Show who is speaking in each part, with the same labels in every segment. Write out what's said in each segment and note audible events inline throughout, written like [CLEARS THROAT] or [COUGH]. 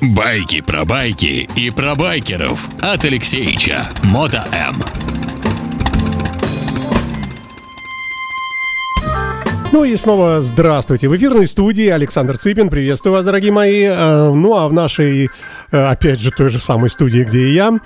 Speaker 1: Байки про байки и про байкеров от Алексеича Мото М.
Speaker 2: Ну и снова здравствуйте. В эфирной студии Александр Цыпин. Приветствую вас, дорогие мои. Э, Ну а в нашей, опять же, той же самой студии, где и я,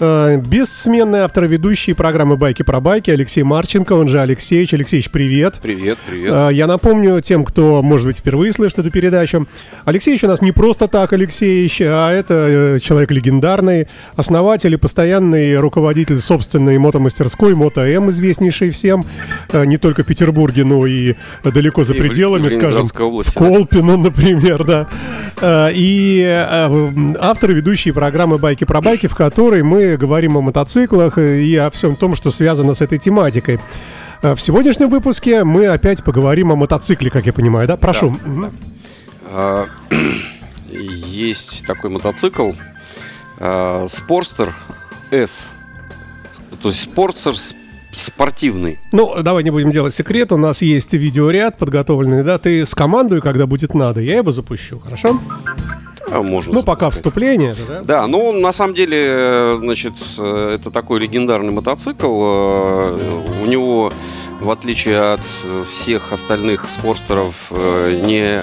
Speaker 2: э, бессменный автор и ведущий программы «Байки про байки» Алексей Марченко, он же Алексеич. Алексеич, привет.
Speaker 3: Привет, привет.
Speaker 2: Э, Я напомню тем, кто, может быть, впервые слышит эту передачу. Алексеевич у нас не просто так Алексеевич, а это э, человек легендарный, основатель и постоянный руководитель собственной мотомастерской «Мото М», известнейший всем, э, не только в Петербурге, но и далеко за
Speaker 3: И
Speaker 2: пределами, скажем,
Speaker 3: области,
Speaker 2: в Колпино, например, да. Э, И э, автор и ведущий программы «Байки про байки», в которой мы говорим о мотоциклах и о всем том, что связано с этой тематикой. Э, В сегодняшнем выпуске мы опять поговорим о мотоцикле, как я понимаю, да? Прошу.
Speaker 3: Да,
Speaker 2: Мгм.
Speaker 3: А, [CLEARS THROAT] Есть такой мотоцикл а, Sportster S. То есть Sportster с- спортивный.
Speaker 2: Ну, давай не будем делать секрет. У нас есть видеоряд подготовленный, да? Ты с командой, когда будет надо, я его запущу, хорошо?
Speaker 3: А, можно
Speaker 2: Ну, пока
Speaker 3: сказать.
Speaker 2: вступление, да?
Speaker 3: Да, ну, на самом деле, значит, э, это такой легендарный мотоцикл. Э, У него, в отличие от э, всех остальных спорстеров, не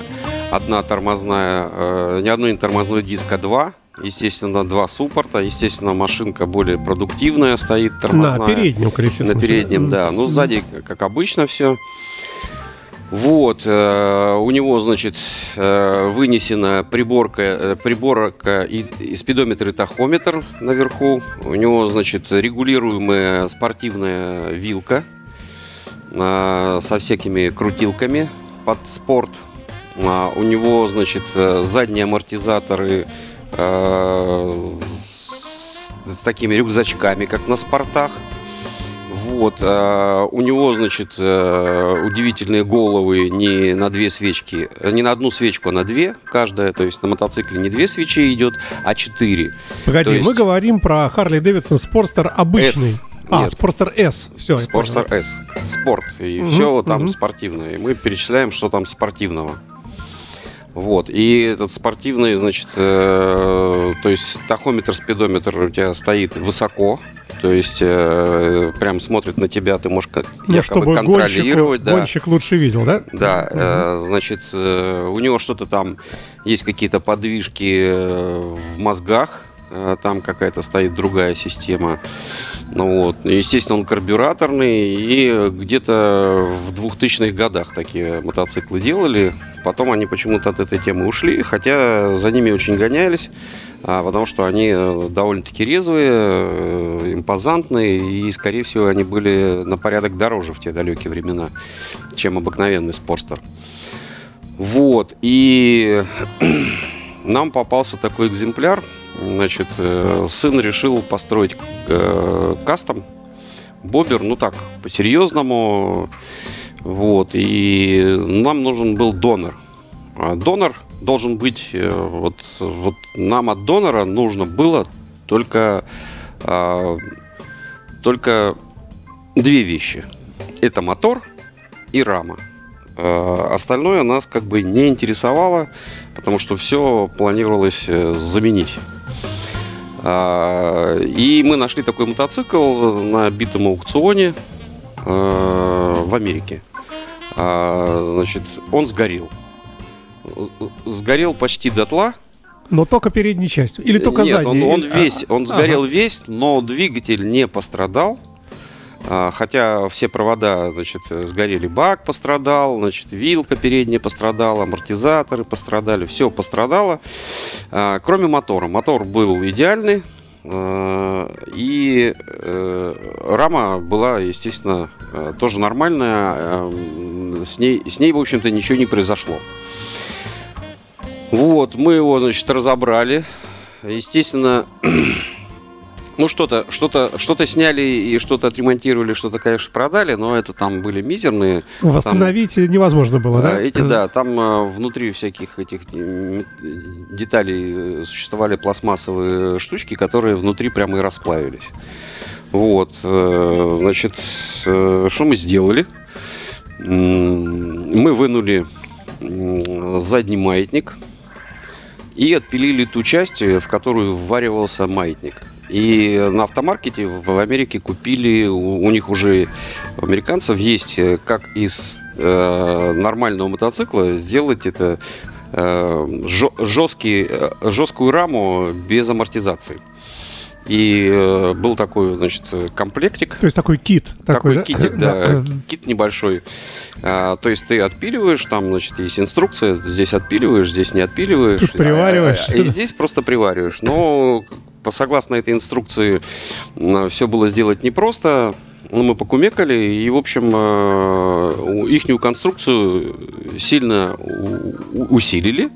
Speaker 3: одна тормозная, не одной тормозной диск, а два. Естественно, два суппорта. Естественно, машинка более продуктивная стоит, тормозная.
Speaker 2: На переднем колесе.
Speaker 3: На переднем, да. Ну, сзади, как обычно, все. Вот, э, у него, значит, э, вынесена приборка, э, приборка и, и спидометр и тахометр наверху. У него, значит, регулируемая спортивная вилка э, со всякими крутилками под спорт. А, у него, значит, э, задние амортизаторы э, с, с такими рюкзачками, как на спортах. Вот, э, у него, значит, э, удивительные головы не на две свечки, э, не на одну свечку, а на две каждая. То есть на мотоцикле не две свечи идет, а четыре.
Speaker 2: Погоди,
Speaker 3: То есть-
Speaker 2: мы говорим про Харли Дэвидсон Спорстер обычный.
Speaker 3: S.
Speaker 2: А,
Speaker 3: Нет.
Speaker 2: Спорстер S. Все,
Speaker 3: Спортстер S. Спорт. И
Speaker 2: Мгм,
Speaker 3: все там
Speaker 2: мгм.
Speaker 3: спортивное. И мы перечисляем, что там спортивного. Вот. И этот спортивный, значит, э, то есть тахометр, спидометр у тебя стоит высоко. То есть э, прям смотрит на тебя, ты можешь как-
Speaker 2: Ну, чтобы гонщик,
Speaker 3: контролировать. да.
Speaker 2: гонщик лучше видел, да?
Speaker 3: Да, э, значит, э, у него что-то там, есть какие-то подвижки э, в мозгах, там какая-то стоит другая система. Ну вот, естественно, он карбюраторный, и где-то в 2000-х годах такие мотоциклы делали. Потом они почему-то от этой темы ушли, хотя за ними очень гонялись, а, потому что они э, довольно-таки резвые, э, импозантные, и, скорее всего, они были на порядок дороже в те далекие времена, чем обыкновенный спорстер. Вот, и нам попался такой экземпляр. Значит, э, сын решил построить э, кастом, бобер, ну так, по-серьезному. Вот, и нам нужен был донор. А Донор должен быть, э, вот, вот нам от донора нужно было только, а, только две вещи. Это мотор и рама. Остальное нас как бы не интересовало, потому что все планировалось э, заменить. А, И мы нашли такой мотоцикл на битом аукционе э, в Америке. А, Значит, он сгорел. Сгорел почти дотла.
Speaker 2: Но только передней частью. Или только
Speaker 3: Нет,
Speaker 2: задней.
Speaker 3: он, он
Speaker 2: А,
Speaker 3: весь, он
Speaker 2: ага.
Speaker 3: сгорел весь, но двигатель не пострадал. А, Хотя все провода, значит, сгорели, бак пострадал, значит, вилка передняя пострадала, амортизаторы пострадали, все пострадало, А, кроме мотора. Мотор был идеальный, а, и э, рама была, естественно, э, тоже нормальная. э, С ней, с ней, в общем-то, ничего не произошло. Вот, мы его, значит, разобрали. Естественно, [CLEARS THROAT] ну что-то, что-то, что-то сняли и что-то отремонтировали, что-то, конечно, продали, но это там были мизерные.
Speaker 2: Восстановить невозможно было, да?
Speaker 3: А, Эти, да, [CLEARS THROAT] там а, внутри всяких этих э, деталей э, существовали пластмассовые штучки, которые внутри прямо и расплавились. Вот, э, значит, э, что мы сделали? Мы вынули задний маятник, и отпилили ту часть, в которую вваривался маятник. И на автомаркете в Америке купили, у, у них уже у американцев есть, э, как из э, нормального мотоцикла сделать это э, жесткий, э, жесткую раму без амортизации. И э, был такой, значит, комплектик.
Speaker 2: То есть такой кит.
Speaker 3: Такой, такой да? китик, да, кит небольшой. А, то есть ты отпиливаешь, там, значит, есть инструкция, здесь отпиливаешь, здесь не отпиливаешь. Тут
Speaker 2: привариваешь.
Speaker 3: А, и здесь просто привариваешь. Но согласно этой инструкции все было сделать непросто. Ну, мы покумекали и, в общем, э, ихнюю конструкцию сильно усилили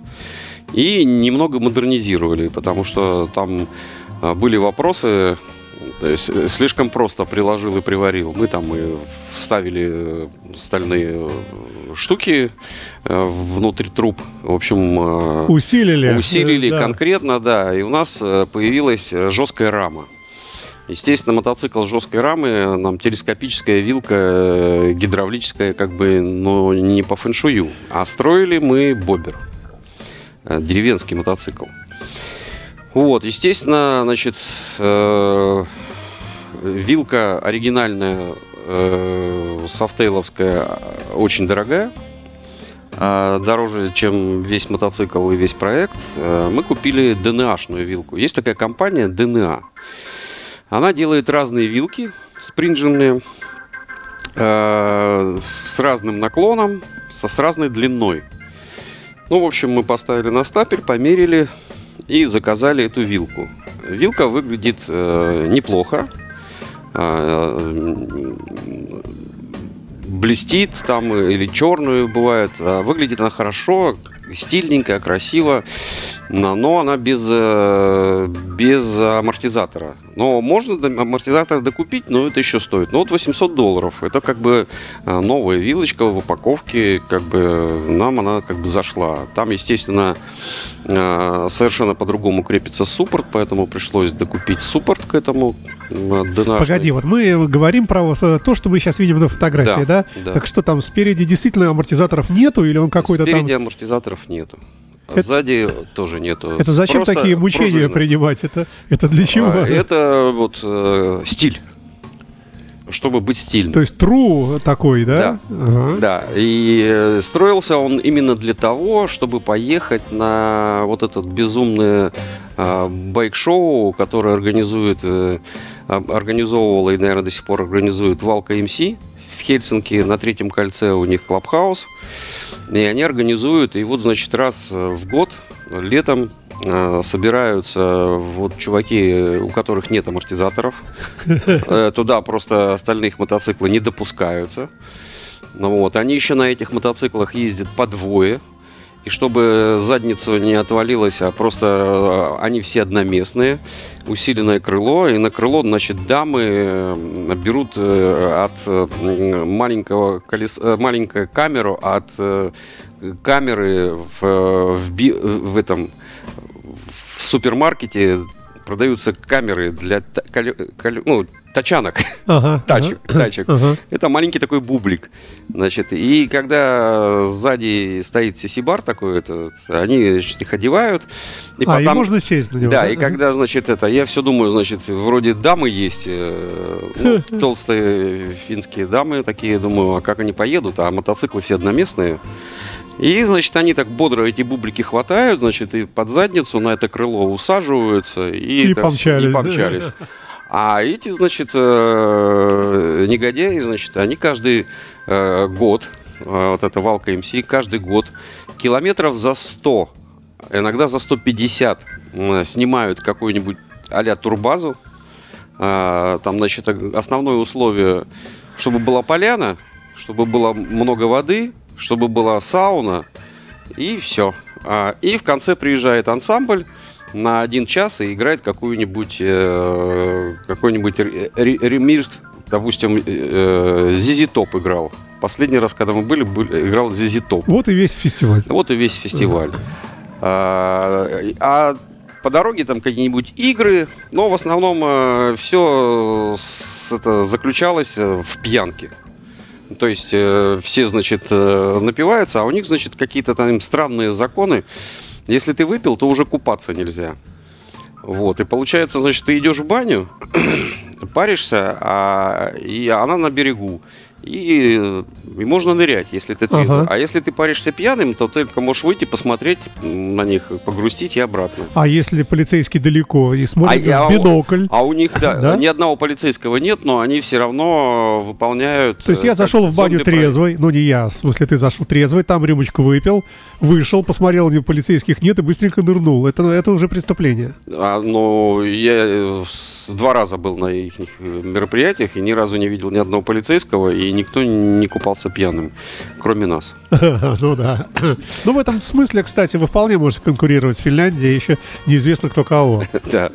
Speaker 3: и немного модернизировали, потому что там а, были вопросы, то есть э, слишком просто приложил и приварил. Мы там и вставили э, стальные э, штуки внутри труб. В общем...
Speaker 2: Усилили.
Speaker 3: Усилили да. конкретно, да. И у нас появилась жесткая рама. Естественно, мотоцикл жесткой рамы, нам телескопическая вилка, гидравлическая, как бы, но не по фэншую. А строили мы бобер. Деревенский мотоцикл. Вот, естественно, значит, э, вилка оригинальная, э, софтейловская, очень дорогая. Э, дороже, чем весь мотоцикл и весь проект. Э, мы купили ДНАшную вилку. Есть такая компания ДНА. Она делает разные вилки спринженные, э, с разным наклоном, со, с разной длиной. Ну, в общем, мы поставили на стапель, померили, и заказали эту вилку. Вилка выглядит э, неплохо. Э, блестит там или черную бывает. А выглядит она хорошо, стильненькая, красиво, но она без, э, без амортизатора. Но можно амортизатор докупить, но это еще стоит. Ну вот 800 долларов. Это как бы э, новая вилочка в упаковке, как бы нам она как бы зашла. Там, естественно, э, совершенно по-другому крепится суппорт, поэтому пришлось докупить суппорт к этому.
Speaker 2: Погоди, вот мы говорим про то, что мы сейчас видим на фотографии, да? да? да. Так что там спереди действительно амортизаторов нету или он какой-то
Speaker 3: там...
Speaker 2: Спереди
Speaker 3: амортизаторов нету. Это, Сзади тоже нету.
Speaker 2: Это зачем Просто такие мучения пружина. принимать? Это, это для чего? А,
Speaker 3: это вот э, стиль. Чтобы быть стильным.
Speaker 2: То есть true такой, да?
Speaker 3: Да. Ага. Да. И э, строился он именно для того, чтобы поехать на вот этот безумное э, байк-шоу, которое организует, э, организовывала и, наверное, до сих пор организует Валка МС в Хельсинки на третьем кольце у них клабхаус. И они организуют, и вот, значит, раз в год, летом, э, собираются вот чуваки, у которых нет амортизаторов. Э, туда просто остальных мотоциклы не допускаются. Ну, вот. Они еще на этих мотоциклах ездят по двое. И чтобы задницу не отвалилось, а просто э, они все одноместные, усиленное крыло, и на крыло, значит, дамы э, берут э, от маленького колеса, маленькую камеру от камеры в, в, в этом в супермаркете продаются камеры для ну, тачанок, ага, [LAUGHS] тачек, ага, тачек. Ага. Это маленький такой бублик, значит. И когда сзади стоит сисибар такой, это, они значит, их одевают.
Speaker 2: И а, потом, и можно сесть на него.
Speaker 3: Да, да, и когда, значит, это, я все думаю, значит, вроде дамы есть, э, ну, [LAUGHS] толстые финские дамы такие, думаю, а как они поедут, а мотоциклы все одноместные. И, значит, они так бодро эти бублики хватают, значит, и под задницу на это крыло усаживаются и,
Speaker 2: и помчались.
Speaker 3: И помчались. [LAUGHS] А эти, значит, э, негодяи, значит, они каждый э, год, э, вот эта валка МС, каждый год километров за 100, иногда за 150 снимают какую-нибудь а турбазу. Там, значит, основное условие, чтобы была поляна, чтобы было много воды, чтобы была сауна, и все. А, и в конце приезжает ансамбль, на один час и играет какую-нибудь э, какой-нибудь ремикс, допустим, э, Зизи Топ играл. Последний раз, когда мы были, был, играл Зизи Топ.
Speaker 2: Вот и весь фестиваль.
Speaker 3: Вот и весь фестиваль. А, а по дороге там какие-нибудь игры, но в основном э, все с, это заключалось э, в пьянке. То есть э, все, значит, э, напиваются, а у них, значит, какие-то там странные законы Если ты выпил, то уже купаться нельзя. Вот, и получается, значит, ты идешь в баню, [CLEARS THROAT] паришься, а, и она на берегу. И, и можно нырять, если ты трезв.
Speaker 2: Ага.
Speaker 3: А если ты паришься пьяным, то только можешь выйти, посмотреть на них, погрустить и обратно.
Speaker 2: А если полицейский далеко и смотрит
Speaker 3: я-
Speaker 2: в бинокль?
Speaker 3: А у них, да,
Speaker 2: Да?
Speaker 3: ни одного полицейского нет, но они все равно выполняют...
Speaker 2: То есть
Speaker 3: э,
Speaker 2: я
Speaker 3: как
Speaker 2: зашел в баню трезвый, ну не я, в смысле ты зашел трезвый, там рюмочку выпил, вышел, посмотрел, где полицейских нет и быстренько нырнул. Это, это уже преступление.
Speaker 3: А, ну, я э, два раза был на их э, мероприятиях и ни разу не видел ни одного полицейского, и никто не купался пьяным, кроме нас. [LAUGHS]
Speaker 2: Ну да. [CLEARS THROAT] Ну в этом смысле, кстати, вы вполне можете конкурировать с Финляндией, еще неизвестно кто кого. [LAUGHS]
Speaker 3: Да.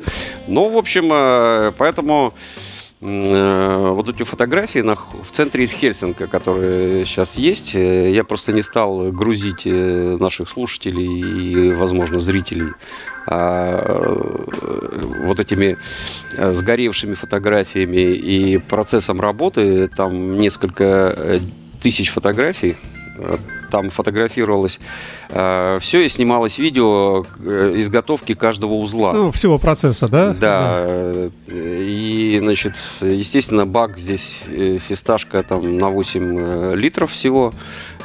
Speaker 3: Ну, в общем, э, поэтому вот эти фотографии в центре из Хельсинка, которые сейчас есть, э, я просто не стал грузить э, наших слушателей и, возможно, зрителей а, э, вот этими э, сгоревшими фотографиями и процессом работы. Там несколько э, тысяч фотографий. Э, Там фотографировалось все и снималось видео э, изготовки каждого узла.
Speaker 2: Ну, всего процесса, да?
Speaker 3: Да, э, и, значит, естественно, бак здесь э, фисташка там на 8 э, литров всего,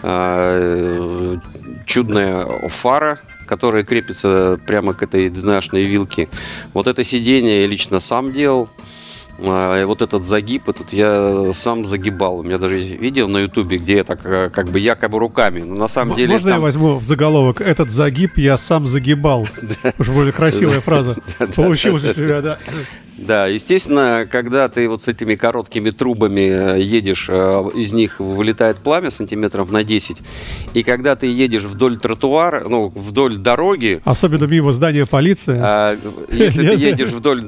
Speaker 3: э, чудная фара, которая крепится прямо к этой ДНАшной вилке. Вот это сиденье я лично сам делал. А, вот этот загиб, этот я сам загибал. У меня даже есть видео на ютубе, где я так э, как бы якобы руками. Но на самом деле
Speaker 2: Можно я
Speaker 3: там-
Speaker 2: возьму в заголовок «Этот загиб я сам загибал»? [LAUGHS] Уж более красивая фраза [LAUGHS] получилась у тебя, да.
Speaker 3: Да, естественно, когда ты вот с этими короткими трубами э, едешь, э, из них вылетает пламя сантиметров на 10, и когда ты едешь вдоль тротуара, ну, вдоль дороги,
Speaker 2: Особенно мимо здания полиции.
Speaker 3: а, если ты едешь вдоль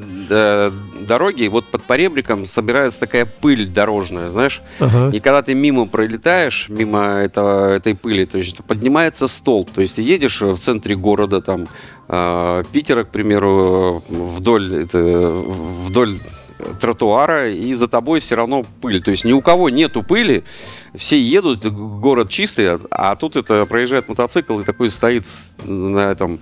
Speaker 3: дороги, вот под поребриком собирается такая пыль дорожная, знаешь,
Speaker 2: Ага.
Speaker 3: и когда ты мимо пролетаешь, мимо этого, этой пыли, то есть поднимается столб. То есть ты едешь в центре города, там, э, Питера, к примеру, вдоль, это, вдоль тротуара, и за тобой все равно пыль. То есть ни у кого нету пыли, все едут, город чистый, а тут это проезжает мотоцикл и такой стоит на этом...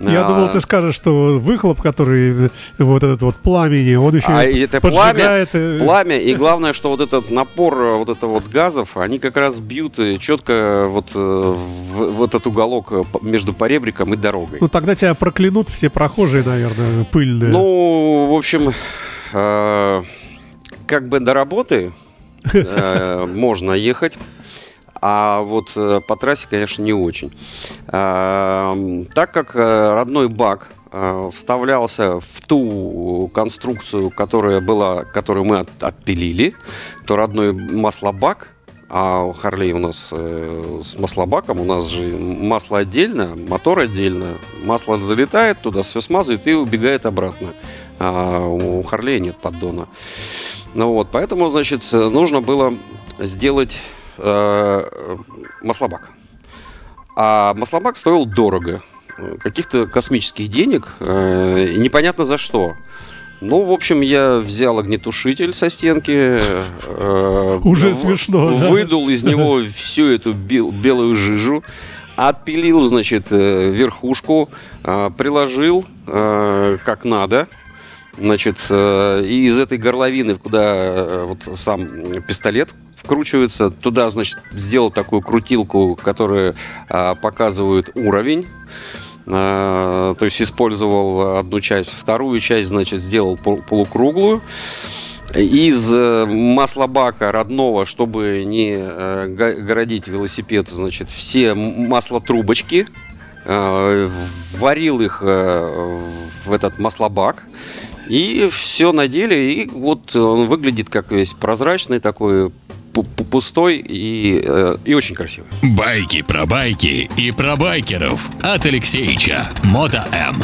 Speaker 2: Я
Speaker 3: а,
Speaker 2: думал, ты скажешь, что выхлоп, который вот этот вот пламени, он еще
Speaker 3: А
Speaker 2: и
Speaker 3: это пламя,
Speaker 2: поджигает. э,
Speaker 3: пламя, и главное, что вот этот напор э, вот это вот газов, они как раз бьют э, четко вот в, в этот уголок между поребриком и дорогой.
Speaker 2: Ну тогда тебя проклянут все прохожие, наверное, пыльные.
Speaker 3: Ну, в общем, как бы до работы э, [LAUGHS] можно ехать. А вот э, по трассе, конечно, не очень. А, Так как э, родной бак вставлялся в ту конструкцию, которая была, которую мы от- отпилили, то родной маслобак, а у Харлей у нас э, с маслобаком, у нас же масло отдельно, мотор отдельно, масло залетает туда, все смазывает и убегает обратно. А у Харлея нет поддона. Ну вот, поэтому, значит, нужно было сделать э, маслобак. А маслобак стоил дорого. Каких-то космических денег. э, непонятно за что. Ну, в общем, я взял огнетушитель со стенки. э,
Speaker 2: Уже
Speaker 3: в-
Speaker 2: смешно, да?
Speaker 3: Выдул из него всю эту бел- белую жижу. Отпилил, значит, э, верхушку, э, приложил э, как надо. Значит, э, и из этой горловины, куда э, вот сам пистолет вкручивается, туда, значит, сделал такую крутилку, которая показывает уровень. А, то есть использовал одну часть, вторую часть, значит, сделал пол- полукруглую. Из э, маслобака родного, чтобы не э, го- городить велосипед, значит, все маслотрубочки, э, варил их э, в этот маслобак. И все надели, и вот он выглядит как весь прозрачный такой, пустой и, э, и очень красивый.
Speaker 1: Байки про байки и про байкеров от Алексеича. Мото М.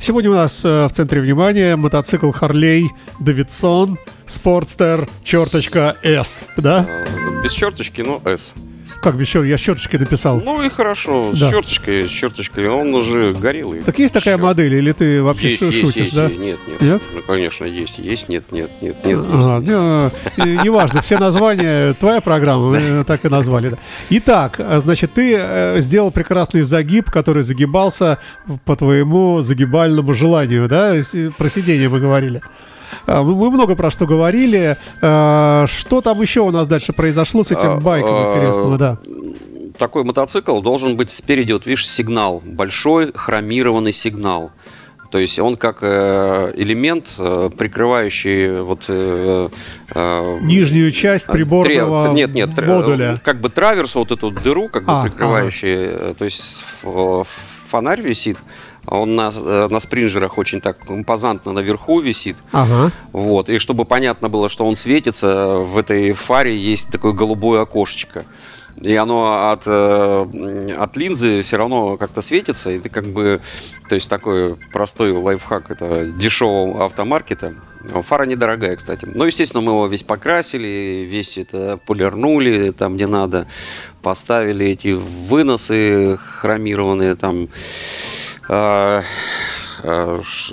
Speaker 2: Сегодня у нас э, в центре внимания мотоцикл Харлей Давидсон Спортстер черточка S, да?
Speaker 3: Э, Без черточки, но S.
Speaker 2: Как без чер- Я с черточкой написал.
Speaker 3: Ну и хорошо,
Speaker 2: Да.
Speaker 3: с черточкой, с черточкой, он уже горел. и
Speaker 2: Так есть такая
Speaker 3: всё.
Speaker 2: модель, или ты вообще
Speaker 3: Есть,
Speaker 2: шу-
Speaker 3: есть,
Speaker 2: шутишь,
Speaker 3: есть,
Speaker 2: да?
Speaker 3: есть. Нет, нет.
Speaker 2: Нет?
Speaker 3: Ну, конечно, есть. Есть, нет, нет, нет, нет.
Speaker 2: Ага, не, э, неважно, все названия, твоя программа, так и назвали. да. Итак, значит, ты э, сделал прекрасный загиб, который загибался по твоему загибальному желанию, да? Про сидение мы говорили. А, Мы мы много про что говорили. А, Что там еще у нас дальше произошло с этим
Speaker 3: А,
Speaker 2: байком
Speaker 3: а,
Speaker 2: интересного, да?
Speaker 3: Такой мотоцикл должен быть спереди, вот видишь, сигнал, большой хромированный сигнал. То есть он как э, элемент, э, прикрывающий вот э,
Speaker 2: Нижнюю часть
Speaker 3: а,
Speaker 2: приборного
Speaker 3: тре- нет, нет,
Speaker 2: модуля.
Speaker 3: как бы траверсу, вот эту дыру, как бы
Speaker 2: А,
Speaker 3: прикрывающий, э, то есть фонарь висит, он на, э, на спринджерах очень так импозантно наверху висит,
Speaker 2: Ага.
Speaker 3: вот, и чтобы понятно было, что он светится, в этой фаре есть такое голубое окошечко. И оно от, э, от линзы все равно как-то светится, и ты как бы, то есть такой простой лайфхак, это дешевого автомаркета. Фара недорогая, кстати. Ну, естественно, мы его весь покрасили, весь это полирнули там, где надо, поставили эти выносы хромированные там,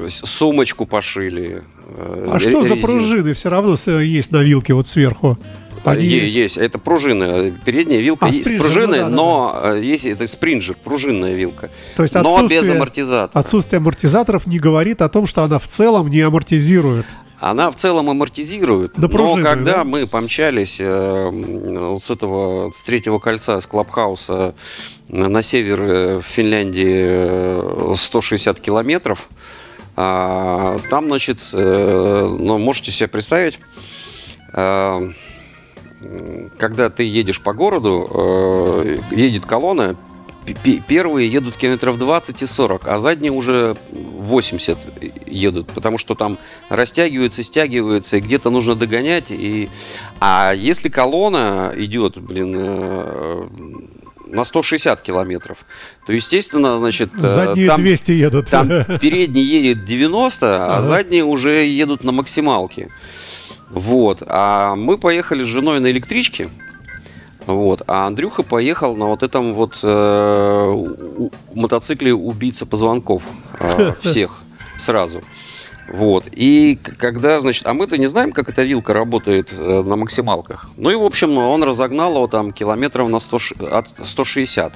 Speaker 3: сумочку пошили. э,
Speaker 2: А что за пружины все равно с- есть на вилке вот сверху? Они-
Speaker 3: Е- Есть, это пружины, передняя вилка
Speaker 2: А,
Speaker 3: есть
Speaker 2: спринджер,
Speaker 3: пружины,
Speaker 2: ну да, да,
Speaker 3: но э, есть это спринджер, пружинная вилка,
Speaker 2: То есть
Speaker 3: но без амортизатора.
Speaker 2: Отсутствие амортизаторов не говорит о том, что она в целом не амортизирует.
Speaker 3: Она в целом амортизирует,
Speaker 2: Да
Speaker 3: но
Speaker 2: пружинная,
Speaker 3: когда
Speaker 2: да?
Speaker 3: мы помчались э, вот с этого, с третьего кольца, с Клабхауса на, север э, в Финляндии э, 160 километров, а, там, значит, э, ну, можете себе представить, э, когда ты едешь по городу, э, едет колонна, первые едут километров 20 и 40, а задние уже 80 едут, потому что там растягиваются, стягиваются, и где-то нужно догонять. И... А если колонна идет, блин, э, на 160 километров, то, естественно, значит, э,
Speaker 2: Задние
Speaker 3: там,
Speaker 2: 200 едут.
Speaker 3: там [LAUGHS] передний едет 90, а задние уже едут на максималке. Вот. А мы поехали с женой на электричке. Вот. А Андрюха поехал на вот этом вот э, у- мотоцикле убийца позвонков э, [LAUGHS] всех сразу. Вот. И когда, значит, а мы-то не знаем, как эта вилка работает э, на максималках. Ну и, в общем, он разогнал его там километров на 100, ш- от 160.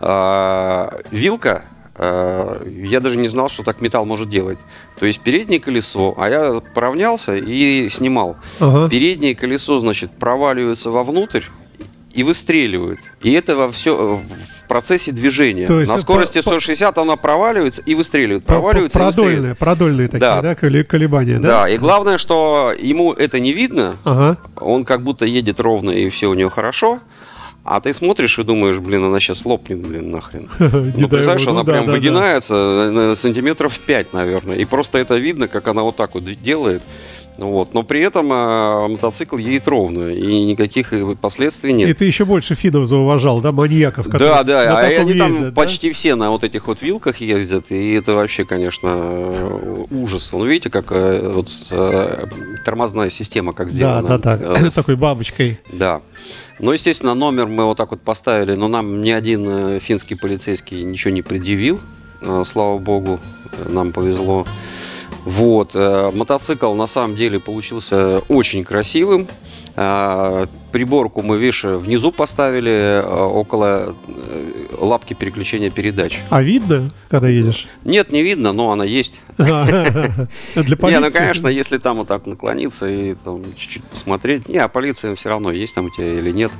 Speaker 3: А, вилка, я даже не знал, что так металл может делать. То есть переднее колесо, а я поравнялся и снимал.
Speaker 2: Ага.
Speaker 3: Переднее колесо, значит, проваливается вовнутрь и выстреливает. И это во все в процессе движения.
Speaker 2: То есть
Speaker 3: На
Speaker 2: по-
Speaker 3: скорости
Speaker 2: по-
Speaker 3: 160 она проваливается и выстреливает.
Speaker 2: Про-
Speaker 3: Проваливается и
Speaker 2: Продольные,
Speaker 3: выстреливает.
Speaker 2: продольные такие,
Speaker 3: Да.
Speaker 2: да, колебания, да?
Speaker 3: Да, и главное, что ему это не видно,
Speaker 2: Ага.
Speaker 3: он как будто едет ровно и все у него хорошо, а ты смотришь и думаешь, блин, она сейчас лопнет, блин, нахрен. [LAUGHS] Ну, представляешь, она
Speaker 2: ну да,
Speaker 3: прям
Speaker 2: да, да.
Speaker 3: выгинается э, на сантиметров 5, наверное. И просто это видно, как она вот так вот делает. Вот. Но при этом э, мотоцикл едет ровно, и никаких э, последствий нет.
Speaker 2: И ты еще больше финнов зауважал, да, маньяков,
Speaker 3: Да, да, а они там
Speaker 2: ездят, да?
Speaker 3: почти все на вот этих вот вилках ездят, и это вообще, конечно, э, ужас. Ну, видите, как э, вот э, тормозная система как
Speaker 2: Да,
Speaker 3: сделана.
Speaker 2: да, да,
Speaker 3: Э, с- [COUGHS]
Speaker 2: такой бабочкой.
Speaker 3: Да. Ну, естественно, номер мы вот так вот поставили, но нам ни один э, финский полицейский ничего не предъявил. Э, Слава богу, э, нам повезло. Вот. Мотоцикл на самом деле получился очень красивым. Приборку мы, видишь, внизу поставили э, около э, лапки переключения передач.
Speaker 2: А видно, когда едешь?
Speaker 3: Нет, не видно, но она есть. [LAUGHS]
Speaker 2: Для [LAUGHS]
Speaker 3: Не,
Speaker 2: полиции?
Speaker 3: ну, конечно, если там вот так наклониться и там чуть-чуть посмотреть. Не, а полиция все равно есть там у тебя или нет.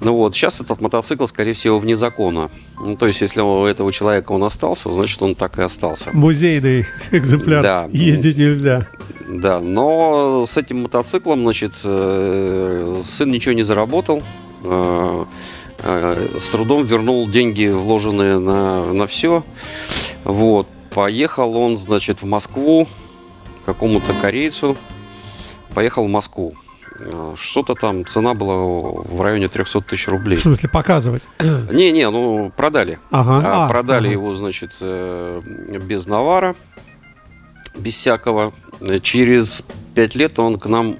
Speaker 3: Ну вот, сейчас этот мотоцикл, скорее всего, вне закона. Ну, то есть, если у этого человека он остался, значит, он так и остался.
Speaker 2: Музейный [LAUGHS] экземпляр.
Speaker 3: Да.
Speaker 2: Ездить нельзя.
Speaker 3: Да, но с этим мотоциклом, значит, э, сын ничего не заработал. э, э, С трудом вернул деньги, вложенные на, на все. Вот. Поехал он, значит, в Москву какому-то корейцу. Поехал в Москву. Э, Что-то там, цена была в районе 300 тысяч рублей.
Speaker 2: В смысле, показывать. [CLEARS THROAT]
Speaker 3: Не-не, ну, продали.
Speaker 2: Ага.
Speaker 3: А,
Speaker 2: а,
Speaker 3: продали
Speaker 2: ага.
Speaker 3: его, значит, без навара, без всякого. Через пять лет он к нам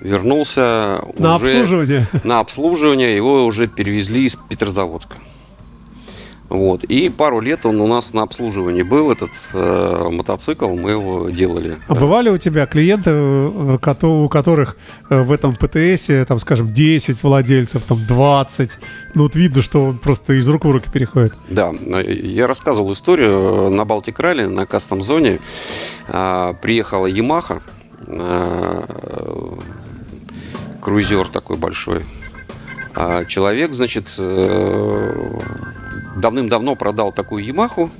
Speaker 3: вернулся
Speaker 2: На
Speaker 3: уже
Speaker 2: обслуживание.
Speaker 3: на обслуживание, его уже перевезли из Петрозаводска. Вот. И пару лет он у нас на обслуживании был, этот э, мотоцикл, мы его делали.
Speaker 2: А бывали у тебя клиенты, э, у которых э, в этом ПТСе, там, скажем, 10 владельцев, там 20? Ну, вот видно, что он просто из рук в руки переходит.
Speaker 3: Да, э, я рассказывал историю на Балтик Ралли, на кастом зоне. а, Приехала Ямаха, круизер такой большой. А Человек, значит, э, давным-давно продал такую Ямаху,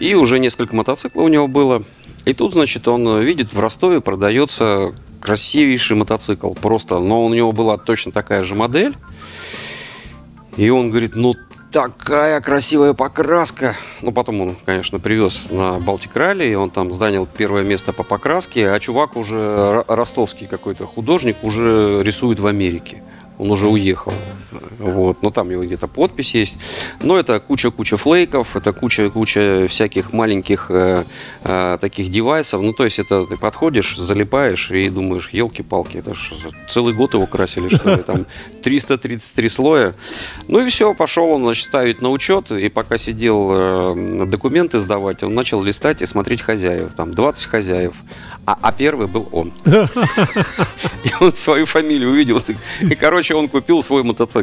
Speaker 3: и уже несколько мотоциклов у него было. И тут, значит, он видит, в Ростове продается красивейший мотоцикл. Просто, но у него была точно такая же модель. И он говорит, ну такая красивая покраска. Ну, потом он, конечно, привез на Балтик Ралли, и он там занял первое место по покраске, а чувак уже, ро- ростовский какой-то художник, уже рисует в Америке. Он уже уехал. Вот. Но там его где-то подпись есть. Но это куча-куча флейков, это куча-куча всяких маленьких э, э, таких девайсов. Ну, то есть это ты подходишь, залипаешь и думаешь, елки-палки, это ж целый год его красили, что ли, там 333 слоя. Ну и все, пошел он, значит, ставить на учет, и пока сидел э, документы сдавать, он начал листать и смотреть хозяев, там 20 хозяев, а, а первый был он. [LAUGHS] И он свою фамилию увидел. И, короче, он купил свой мотоцикл.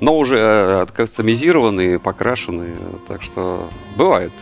Speaker 3: Но уже э, кастомизированный, покрашенный. Так что бывает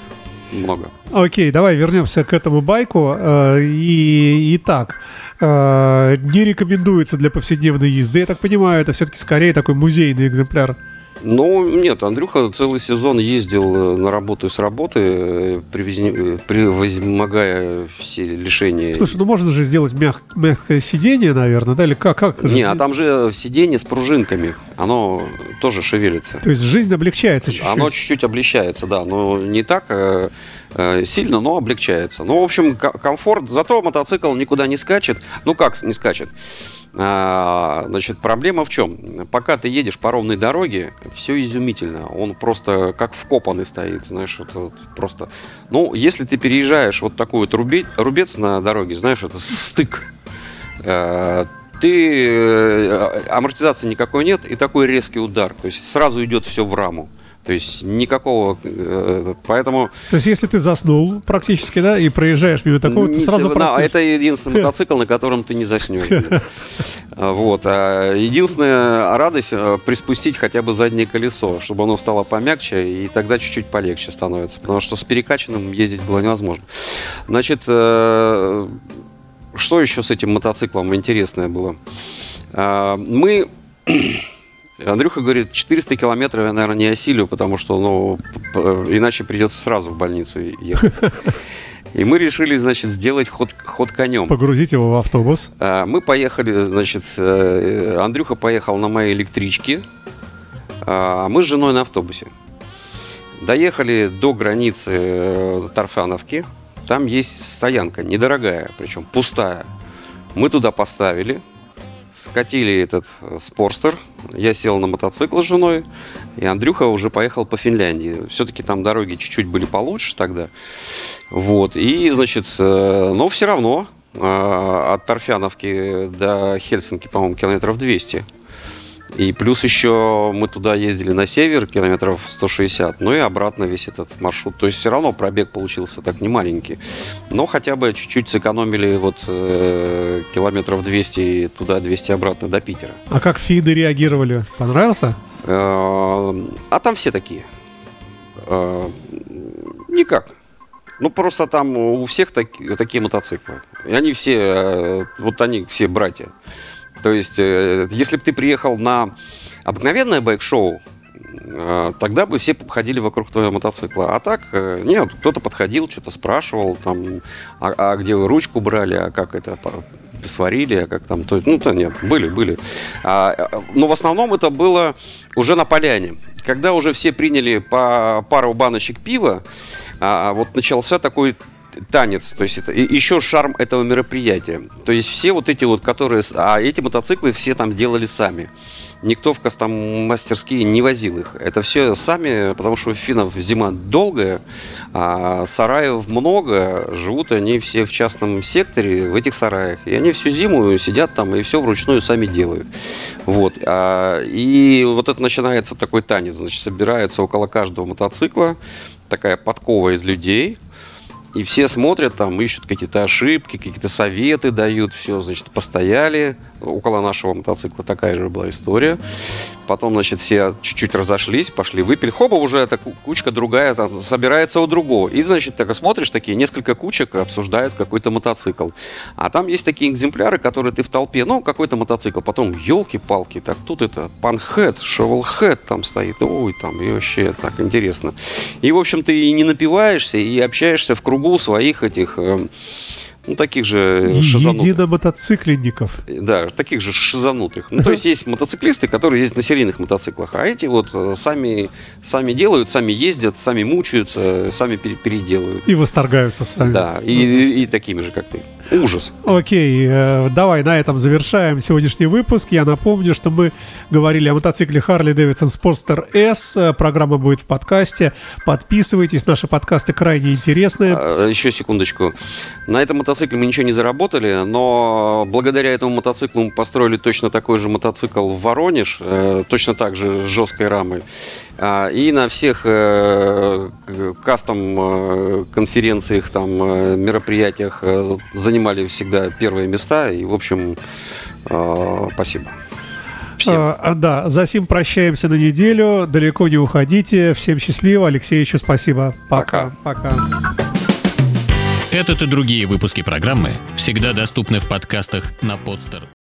Speaker 3: много.
Speaker 2: Окей, давай вернемся к этому байку. Э, И, и так, э, не рекомендуется для повседневной езды. Я так понимаю, это все-таки скорее такой музейный экземпляр.
Speaker 3: Ну, нет, Андрюха целый сезон ездил э, на работу и с работы, э, привезни- э, превозмогая все лишения.
Speaker 2: Слушай, ну можно же сделать мяг- мягкое сиденье, наверное, да? Или как? как
Speaker 3: Не, а там же сиденье с пружинками, оно тоже шевелится.
Speaker 2: То есть жизнь облегчается чуть-чуть.
Speaker 3: Оно чуть-чуть облегчается, да, но не так сильно, но облегчается. Ну, в общем, ко- комфорт, зато мотоцикл никуда не скачет. Ну, как не скачет? А, значит, проблема в чем? Пока ты едешь по ровной дороге, все изумительно. Он просто как вкопанный стоит, знаешь, это вот просто... Ну, если ты переезжаешь вот такой вот рубе- рубец на дороге, знаешь, это стык. Э, ты э, амортизации никакой нет и такой резкий удар, то есть сразу идет все в раму. То есть никакого, э, поэтому
Speaker 2: То есть если ты заснул практически, да, и проезжаешь мимо такого, ты сразу
Speaker 3: да,
Speaker 2: проснешься.
Speaker 3: это единственный [LAUGHS] мотоцикл, на котором ты не заснешь. А, Вот. а Единственная радость э, приспустить хотя бы заднее колесо, чтобы оно стало помягче, и тогда чуть-чуть полегче становится. Потому что с перекачанным ездить было невозможно. Значит, э, что еще с этим мотоциклом интересное было? А, Мы Андрюха говорит, 400 километров я, наверное, не осилю, потому что, ну, иначе придется сразу в больницу ехать. [LAUGHS] И мы решили, значит, сделать ход, ход конем.
Speaker 2: Погрузить его в автобус.
Speaker 3: А, Мы поехали, значит, э, Андрюха поехал на моей электричке, а мы с женой на автобусе. Доехали до границы э, Тарфановки. Там есть стоянка, недорогая, причем пустая. Мы туда поставили, скатили этот э, спорстер. Я сел на мотоцикл с женой, и Андрюха уже поехал по Финляндии. Все-таки там дороги чуть-чуть были получше тогда. Вот. И, значит, э, но все равно э, от Торфяновки до Хельсинки, по-моему, километров 200. И плюс еще мы туда ездили на север, километров 160, ну и обратно весь этот маршрут. То есть все равно пробег получился так не маленький. Но хотя бы чуть-чуть сэкономили вот э, километров 200 и туда, 200 обратно до Питера.
Speaker 2: А как фиды реагировали? Понравился?
Speaker 3: Э, А там все такие. Э, Никак. Ну, просто там у всех таки- такие мотоциклы. И они все, э, вот они все братья. То есть, э, если бы ты приехал на обыкновенное байк-шоу, э, тогда бы все ходили вокруг твоего мотоцикла. А так, э, нет, кто-то подходил, что-то спрашивал, там, а, а где вы ручку брали, а как это сварили, а как там, то, есть, ну, то нет, были, были. А, но в основном это было уже на поляне. Когда уже все приняли по пару баночек пива, а, вот начался такой танец, то есть это еще шарм этого мероприятия. То есть все вот эти вот, которые, а эти мотоциклы все там делали сами. никто в кастом-мастерские не возил их. Это все сами, потому что у финнов зима долгая, а сараев много, живут они все в частном секторе, в этих сараях. И они всю зиму сидят там и все вручную сами делают. Вот. А, и вот это начинается такой танец. Значит, собирается около каждого мотоцикла такая подкова из людей – и все смотрят, там ищут какие-то ошибки, какие-то советы дают, все, значит, постояли. Около нашего мотоцикла такая же была история. Потом, значит, все чуть-чуть разошлись, пошли, выпили. Хоба, уже эта кучка другая там собирается у другого. И, значит, так смотришь, такие несколько кучек обсуждают какой-то мотоцикл. А там есть такие экземпляры, которые ты в толпе, ну, какой-то мотоцикл. Потом, елки-палки, так тут это панхэт, шевелхэт там стоит. Ой, там, и вообще так интересно. И, в общем, ты и не напиваешься, и общаешься в кругу своих этих э, ну, таких же
Speaker 2: шизанутых. Единомотоцикленников.
Speaker 3: Да, таких же шизанутых. Ну, то есть есть мотоциклисты, которые ездят на серийных мотоциклах, а эти вот э, сами, сами делают, сами ездят, сами мучаются, сами переделывают.
Speaker 2: И восторгаются сами.
Speaker 3: Да, и, и, и такими же, как ты. Ужас.
Speaker 2: Окей, э, давай на этом завершаем сегодняшний выпуск. Я напомню, что мы говорили о мотоцикле Harley Davidson Sportster S. Э, программа будет в подкасте. Подписывайтесь, наши подкасты крайне интересные.
Speaker 3: А, еще секундочку. На этом мотоцикле мы ничего не заработали, но благодаря этому мотоциклу мы построили точно такой же мотоцикл в Воронеж, э, точно так же с жесткой рамой. А, и на всех кастом конференциях, там, мероприятиях занимались занимали всегда первые места. И, в общем, э, спасибо.
Speaker 2: Всем. А, а, да, за сим прощаемся на неделю. Далеко не уходите. Всем счастливо. Алексеевичу спасибо. Пока. Пока. Пока.
Speaker 1: Этот и другие выпуски программы всегда доступны в подкастах на Podster.